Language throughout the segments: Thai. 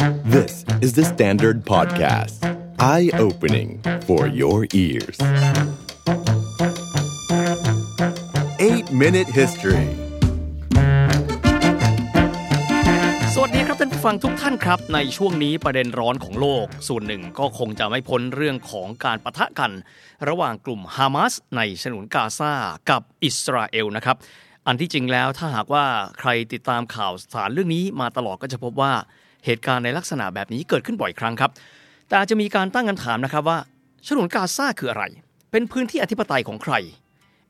This is the Standard Podcast. Eye-opening for your ears. 8-Minute History สวัสดีครับท่านผู้ฟังทุกท่านครับ ในช่วงนี้ประเด็นร้อนของโลก ส่วนหนึ่งก็คงจะไม่พ้นเรื่องของการปะทะกัน ระหว่างกลุ่มฮามาสในฉนวนกาซากับอิสราเอลนะครับ อันที่จริงแล้วถ้าหากว่าใครติดตามข่าวสารเรื่องนี้มาตลอดก็จะพบว่า เหตุการณ์ในลักษณะแบบนี้เกิดขึ้นบ่อยครั้งครับ แต่อาจจะมีการตั้งคำถามนะครับว่าฉนวนกาซาคืออะไร เป็นพื้นที่อธิปไตยของใคร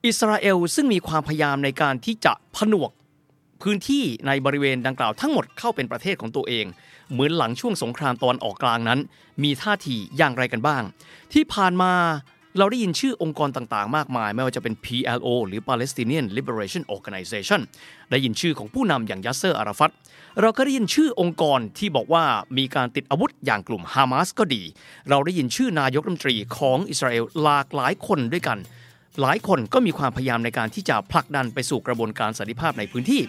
อิสราเอลซึ่งมีความพยายามในการที่จะผนวกพื้นที่ในบริเวณดังกล่าวทั้งหมดเข้าเป็นประเทศของตัวเอง เหมือนหลังช่วงสงครามตะวันออกกลางนั้น มีท่าทีอย่างไรกันบ้าง ที่ผ่านมา เราได้ยินชื่อองค์กรต่างๆ มากมาย ไม่ว่าจะเป็น PLO หรือ Palestinian Liberation Organization ได้ยินชื่อของผู้นำอย่างยัสเซอร์อาราฟัตเราก็ได้ยินชื่อองค์กรที่บอกว่ามีการติดอาวุธอย่างกลุ่มฮามาสก็ดี เราได้ยินชื่อนายกรัฐมนตรีของอิสราเอลหลากหลายคนด้วยกัน หลายคนก็มีความพยายามในการที่จะผลักดันไปสู่กระบวนการสันติภาพในพื้นที่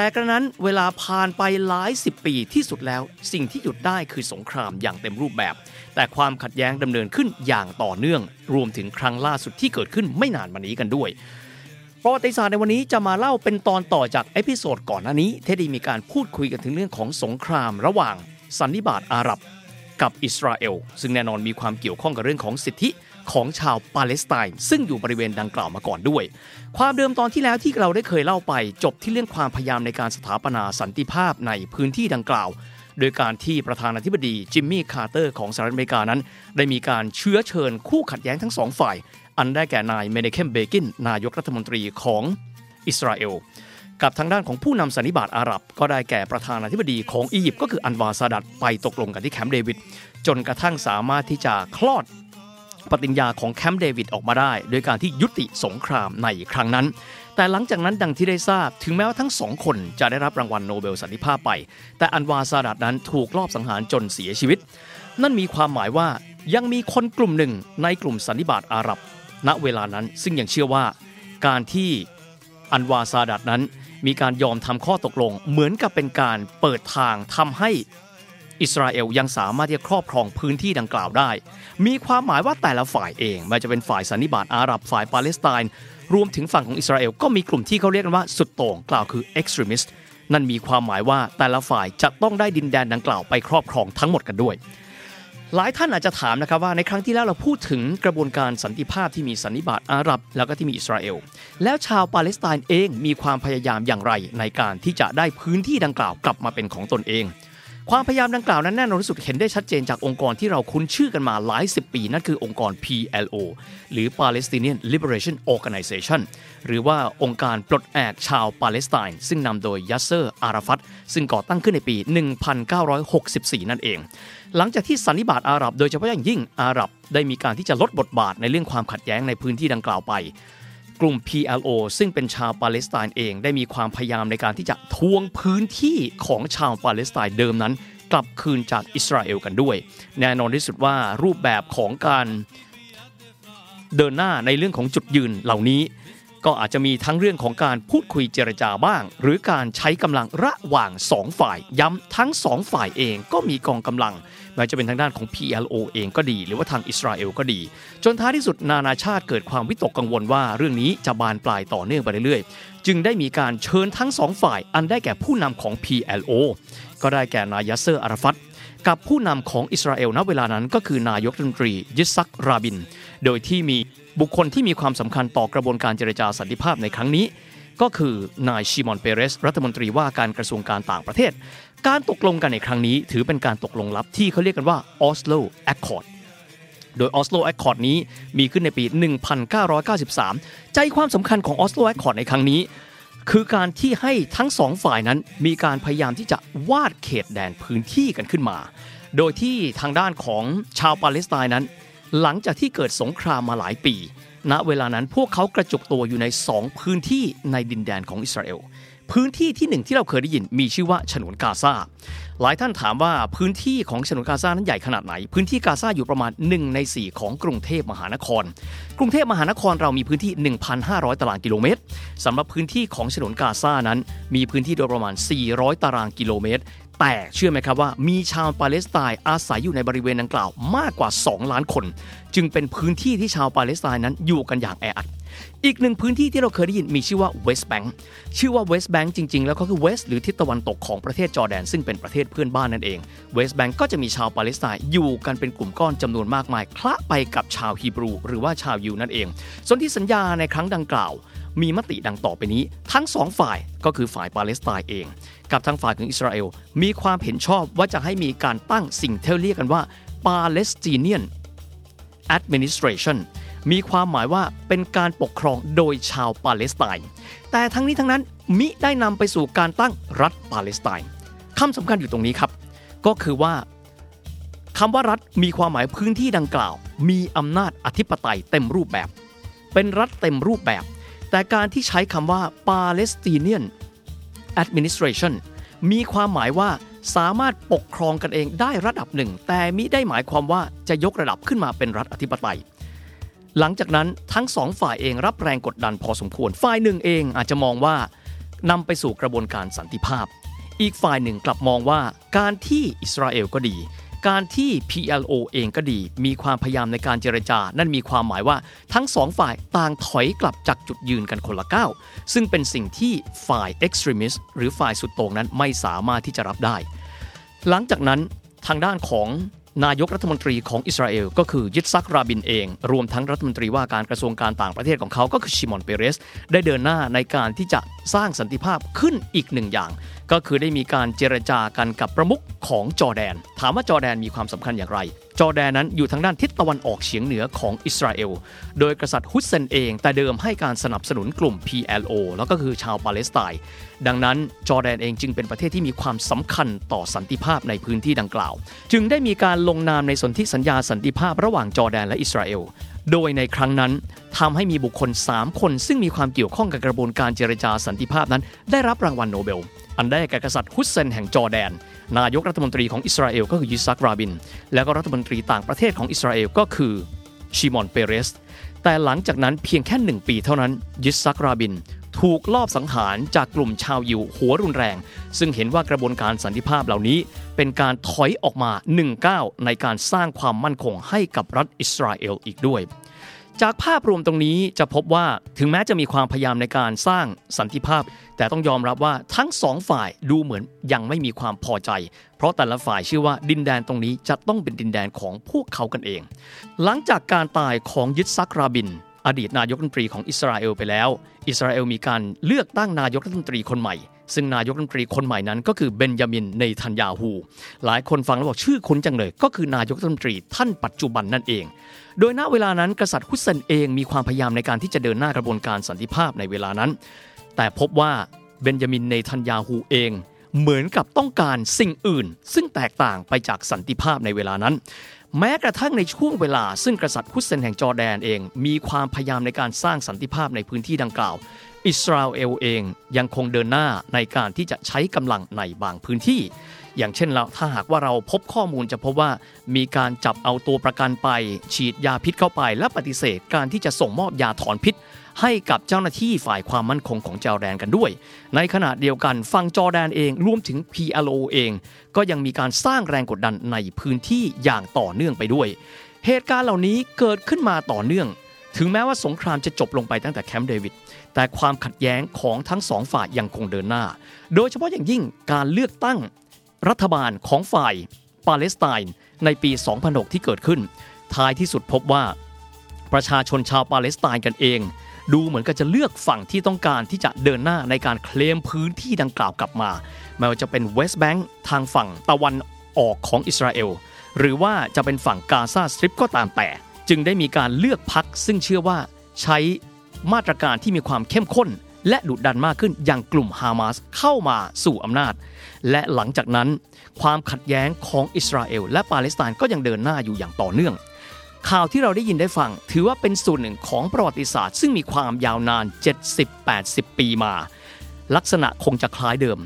แต่กระนั้นเวลาผ่านไปหลายสิบปีที่สุดแล้ว สิ่งที่หยุดได้คือสงครามอย่างเต็มรูปแบบ แต่ความขัดแย้งดำเนินขึ้นอย่างต่อเนื่อง รวมถึงครั้งล่าสุดที่เกิดขึ้นไม่นานมานี้กันด้วยประวัติศาสตร์ในวันนี้จะมาเล่าเป็นตอนต่อจาก episode ก่อนหน้านี้ที่ได้มีการพูดคุยกันถึงเรื่องของสงครามระหว่างสันนิบาตอาหรับ กับอิสราเอล ซึ่งแน่นอนมีความเกี่ยวข้องกับเรื่องของสิทธิ ของชาวปาเลสไตน์ซึ่งอยู่บริเวณดังกล่าวมาก่อนด้วย ความเดิมตอนที่แล้วที่เราได้เคยเล่าไป จบที่เรื่องความพยายามในการสถาปนาสันติภาพในพื้นที่ดังกล่าว โดยการที่ประธานาธิบดีจิมมี่คาร์เตอร์ของสหรัฐอเมริกานั้น ได้มีการเชื้อเชิญคู่ขัดแย้งทั้งสองฝ่าย อันได้แก่นายเมเนเคมเบกินนายกรัฐมนตรีของอิสราเอลกับทางด้านของผู้นำสันนิบาตอาหรับก็ได้แก่ประธานาธิบดีของอียิปต์ก็คืออันวาซาดัดไปตกลงกันที่แคมป์เดวิดจนกระทั่งสามารถที่จะคลอด ปฏิญญาของแคมป์เดวิดออกมาได้ โดยการที่ยุติสงครามในครั้งนั้น แต่หลังจากนั้นดังที่ได้ทราบ ถึงแม้ว่าทั้งสองคนจะได้รับรางวัลโนเบลสันติภาพไป แต่อันวาซาดัดนั้นถูกลอบสังหารจนเสียชีวิต นั่นมีความหมายว่ายังมีคนกลุ่มหนึ่งในกลุ่มสันนิบาตอาหรับ ณเวลานั้นซึ่งยังเชื่อว่า การที่อันวาซาดัดนั้นมีการยอมทำข้อตกลง เหมือนกับเป็นการเปิดทางทำให้ อิสราเอลยังสามารถที่จะครอบครองพื้นที่ดังกล่าวได้ มีความหมายว่าแต่ละฝ่ายเองไม่จะเป็นฝ่ายสันนิบาตอาหรับฝ่ายปาเลสไตน์รวมถึงฝั่งของอิสราเอลก็มีกลุ่มที่เขาเรียกกันว่าสุดโต่งกล่าวคือ extremist นั่นมีความหมายว่าแต่ละฝ่ายจะต้องได้ดินแดนดังกล่าวไปครอบครองทั้งหมดกันด้วย หลายท่านอาจจะถามนะครับว่าในครั้งที่แล้วเราพูดถึงกระบวนการสันติภาพที่มีสันนิบาตอาหรับ แล้วก็ที่มีอิสราเอล แล้วชาวปาเลสไตน์เองมีความพยายามอย่างไรในการที่จะได้พื้นที่ดังกล่าวกลับมาเป็นของตนเอง ความพยายามดังกล่าวนั้นแน่นอนที่สุดเห็นได้ชัดเจนจากองค์กรที่เราคุ้นชื่อกันมาหลายสิบปี นั่นคือองค์กร PLO หรือ Palestinian Liberation Organization หรือว่าองค์การปลดแอกชาวปาเลสไตน์ซึ่งนำโดยยัสเซอร์อาราฟัตซึ่งก่อตั้งขึ้นในปี 1964 นั่นเอง หลังจากที่สันนิบาตอาหรับ โดยเฉพาะอย่างยิ่งอาหรับได้มีการที่จะลดบทบาทในเรื่องความขัดแย้งในพื้นที่ดังกล่าวไป กลุ่ม PLO ซึ่งเป็นชาวปาเลสไตน์เอง ได้มีความพยายามในการที่จะทวงพื้นที่ของชาวปาเลสไตน์เดิมนั้น กลับคืนจากอิสราเอลกันด้วย แน่นอนที่สุดว่ารูปแบบของการเดินหน้าในเรื่องของจุดยืนเหล่านี้ ก็อาจจะมีทั้งเรื่องของการพูดคุยเจรจาบ้าง หรือการใช้กำลังระหว่างสองฝ่าย ย้ำทั้งสองฝ่ายเองก็มีกองกำลังไม่ว่าจะเป็นทางด้านของ PLO เองก็ดี หรือว่าทางอิสราเอลก็ดี จนท้ายที่สุดนานาชาติเกิดความวิตกกังวลว่าเรื่องนี้จะบานปลายต่อเนื่องไปเรื่อยๆ จึงได้มีการเชิญทั้งสองฝ่าย อันได้แก่ผู้นำของ PLO ก็ได้แก่นายเซอร์อาราฟัตกับผู้นำของอิสราเอลณเวลานั้นก็คือนายกรัฐมนตรียิสซักราบิน โดยที่มี บุคคลที่มีความสำคัญต่อกระบวนการเจรจาสันติภาพในครั้งนี้ ก็คือนายชิมอนเปเรส รัฐมนตรีว่าการกระทรวงการต่างประเทศ การตกลงกันในครั้งนี้ ถือเป็นการตกลงลับที่เขาเรียกกันว่า Oslo Accord โดย Oslo Accord นี้มีขึ้นในปี 1993 ใจความสำคัญของ Oslo Accord ในครั้งนี้ คือการที่ให้ทั้งสองฝ่ายนั้นมีการพยายามที่จะวาดเขตแดนพื้นที่กันขึ้นมา โดยที่ทางด้านของชาวปาเลสไตน์นั้น หลังจากที่เกิดสงครามมาหลายปี ณ เวลานั้นพวกเขากระจุกตัวอยู่ใน 2 พื้นที่ในดินแดนของอิสราเอล พื้นที่ที่หนึ่งที่เราเคยได้ยินมีชื่อว่าฉนวนกาซา หลายท่านถามว่าพื้นที่ของฉนวนกาซานั้นใหญ่ขนาดไหน พื้นที่กาซาอยู่ประมาณ 1 ใน 4 ของกรุงเทพมหานคร กรุงเทพมหานครเรามีพื้นที่ 1,500 ตารางกิโลเมตรสำหรับพื้นที่ของฉนวนกาซานั้น มีพื้นที่โดยประมาณ 400 ตารางกิโลเมตร แต่เชื่อไหมครับว่ามีชาวปาเลสไตน์อาศัยอยู่ในบริเวณดังกล่าวมากกว่า 2 ล้านคน จึงเป็นพื้นที่ที่ชาวปาเลสไตน์นั้นอยู่กันอย่างแออัดอีกหนึ่งพื้นที่ที่เราเคยได้ยินมีชื่อว่าเวสต์แบงค์ชื่อว่าเวสต์แบงค์จริงๆ แล้วก็คือ West หรือทิศตะวันตกของประเทศจอร์แดน ซึ่งเป็นประเทศเพื่อนบ้านนั่นเองเวสต์แบงค์ก็จะมีชาวปาเลสไตน์อยู่กันเป็นกลุ่มก้อนจำนวนมากมาย คละไปกับชาวฮีบรู หรือว่าชาวยิวนั่นเองส่วนที่สัญญาในครั้งดังกล่าว มีมติดังต่อไปนี้ ทั้งสองฝ่ายก็คือฝ่ายปาเลสไตน์เอง กับทางฝ่ายของอิสราเอลมีความเห็นชอบว่าจะให้มีการตั้งสิ่งที่เรียกกันว่า Palestinian Administration มีความหมายว่าเป็นการปกครองโดยชาวปาเลสไตน์ แต่ทั้งนี้ทั้งนั้นมิได้นำไปสู่การตั้งรัฐปาเลสไตน์คำสำคัญอยู่ตรงนี้ครับ ก็คือว่าคำว่ารัฐมีความหมายพื้นที่ดังกล่าว มีอำนาจอธิปไตยเต็มรูปแบบ เป็นรัฐเต็มรูปแบบ แต่การที่ใช้คำว่า Palestinian Administration มีความหมายว่าสามารถปกครองกันเองได้ระดับหนึ่ง แต่มิได้หมายความว่าจะยกระดับขึ้นมาเป็นรัฐอธิปไตย หลังจากนั้นทั้งสองฝ่ายเองรับแรงกดดันพอสมควร ฝ่ายหนึ่งเองอาจจะมองว่านำไปสู่กระบวนการสันติภาพ อีกฝ่ายหนึ่งกลับมองว่าการที่อิสราเอลก็ดี การที่ PLO เองก็ดี มีความพยายามในการเจรจา นั่นมีความหมายว่าทั้งสองฝ่ายต่างถอยกลับจากจุดยืนกันคนละก้าวซึ่งเป็นสิ่งที่ฝ่าย extremist หรือฝ่ายสุดโต่งนั้นไม่สามารถที่จะรับได้ หลังจากนั้นทางด้านของนายกรัฐมนตรีของอิสราเอลก็คือยิตซักราบินเอง รวมทั้งรัฐมนตรีว่าการกระทรวงการต่างประเทศของเขาก็คือชิมอนเปเรส ได้เดินหน้าในการที่จะ สร้างสันติภาพขึ้นอีกหนึ่งอย่าง ก็คือได้มีการเจรจากันกับประมุขของจอแดน ถามว่าจอแดนมีความสำคัญอย่างไร จอแดนนั้นอยู่ทางด้านทิศตะวันออกเฉียงเหนือของอิสราเอล โดยกษัตริย์ฮุสเซนเอง แต่เดิมให้การสนับสนุนกลุ่ม PLO แล้วก็คือชาวปาเลสไตน์ดังนั้นจอแดนเองจึงเป็นประเทศที่มีความสำคัญต่อสันติภาพในพื้นที่ดังกล่าว จึงได้มีการลงนามในสนธิสัญญาสันติภาพระหว่างจอแดนและอิสราเอล โดยในครั้งนั้นทำให้มีบุคคล 3 คน ซึ่งมีความเกี่ยวข้องกับกระบวนการเจรจาสันติภาพนั้น ได้รับรางวัลโนเบล อันได้แก่กษัตริย์ฮุสเซนแห่งจอร์แดน นายกรัฐมนตรีของอิสราเอลก็คือยิซักราบิน และก็รัฐมนตรีต่างประเทศของอิสราเอลก็คือชิมอนเปเรสแต่หลังจากนั้นเพียงแค่หนึ่งปีเท่านั้นยิซักราบิน ถูกลอบสังหารจากกลุ่มชาวยิวหัวรุนแรง ซึ่งเห็นว่ากระบวนการสันติภาพเหล่านี้ เป็นการถอยออกมาหนึ่งก้าวในการสร้างความมั่นคงให้กับรัฐอิสราเอลอีกด้วย จากภาพรวมตรงนี้จะพบว่าถึงแม้จะมีความพยายามในการสร้างสันติภาพ แต่ต้องยอมรับว่าทั้งสองฝ่ายดูเหมือนยังไม่มีความพอใจ เพราะแต่ละฝ่ายเชื่อว่าดินแดนตรงนี้จะต้องเป็นดินแดนของพวกเขากันเอง หลังจากการตายของยิตซักราบิน อดีตนายกรัฐมนตรีของอิสราเอลไปแล้ว อิสราเอลมีการเลือกตั้งนายกรัฐมนตรีคนใหม่ ซึ่งนายกรัฐมนตรีคนใหม่นั้นก็คือเบนยามินเนทันยาฮู หลายคนฟังแล้วบอกชื่อคุ้นจังเลย ก็คือนายกรัฐมนตรีท่านปัจจุบันนั่นเอง โดยณเวลานั้นกษัตริย์ฮุสเซนเองมีความพยายามในการที่จะเดินหน้ากระบวนการสันติภาพในเวลานั้น แต่พบว่าเบนยามินเนทันยาฮูเองเหมือนกับต้องการสิ่งอื่น ซึ่งแตกต่างไปจากสันติภาพในเวลานั้น แม้กระทั่งในช่วงเวลา ซึ่งกษัตริย์ฮุสเซนแห่งจอร์แดนเอง มีความพยายามในการสร้างสันติภาพในพื้นที่ดังกล่าว อิสราเอลเองยังคงเดินหน้าในการที่จะใช้กำลังในบางพื้นที่ อย่างเช่นเราถ้าหากว่าเราพบข้อมูลจะพบว่า มีการจับเอาตัวประกันไป ฉีดยาพิษเข้าไปและปฏิเสธการที่จะส่งมอบยาถอนพิษ ให้กับเจ้าหน้าที่ฝ่ายความมั่นคงของจอแดนกันด้วย ในขณะเดียวกันฝั่งจอแดนเองรวมถึง PLO เอง ก็ยังมีการสร้างแรงกดดันในพื้นที่อย่างต่อเนื่องไปด้วย เหตุการณ์เหล่านี้เกิดขึ้นมาต่อเนื่อง ถึงแม้ว่าสงครามจะจบลงไปตั้งแต่แคมป์เดวิดแต่ความขัดแย้งของทั้งสองฝ่ายยังคงเดินหน้า โดยเฉพาะอย่างยิ่งการเลือกตั้งรัฐบาลของฝ่ายปาเลสไตน์ในปี 2006 ที่เกิดขึ้น ท้ายที่สุดพบว่า ประชาชนชาวปาเลสไตน์กันเอง ดูเหมือนกับจะเลือกฝั่งที่ต้องการที่จะเดินหน้าในการเคลมพื้นที่ดังกล่าวกลับมาไม่ว่าจะเป็นเวสต์แบงค์ทางฝั่งตะวันออกของอิสราเอลหรือว่าจะเป็นฝั่งกาซาสตริปก็ตามแต่ จึงได้มีการเลือกพักซึ่งเชื่อว่าใช้มาตรการที่มีความเข้มข้น และดุดันมากขึ้นอย่างกลุ่มฮามาสเข้ามาสู่อำนาจ และหลังจากนั้น ความขัดแย้งของอิสราเอลและปาเลสไตน์ก็ยังเดินหน้าอยู่อย่างต่อเนื่อง ข่าวที่เราได้ยินได้ฟัง ถือว่าเป็นส่วนหนึ่งของประวัติศาสตร์ ซึ่งมีความยาวนาน 70-80 ปีมา ลักษณะคงจะคล้ายเดิม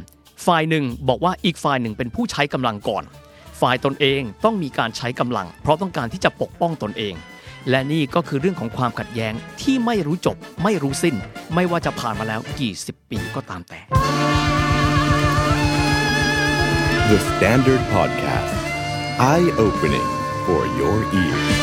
ฝ่ายหนึ่งบอกว่าอีกฝ่ายหนึ่งเป็นผู้ใช้กำลังก่อน ฝ่ายตนเองต้องมีการใช้กำลัง เพราะต้องการที่จะปกป้องตนเอง และนี่ก็คือเรื่องของความขัดแย้งที่ไม่รู้จบ ไม่รู้สิ้น ไม่ว่าจะผ่านมาแล้วกี่สิบปีก็ตามแต่ The Standard Podcast Eye Opening for your ears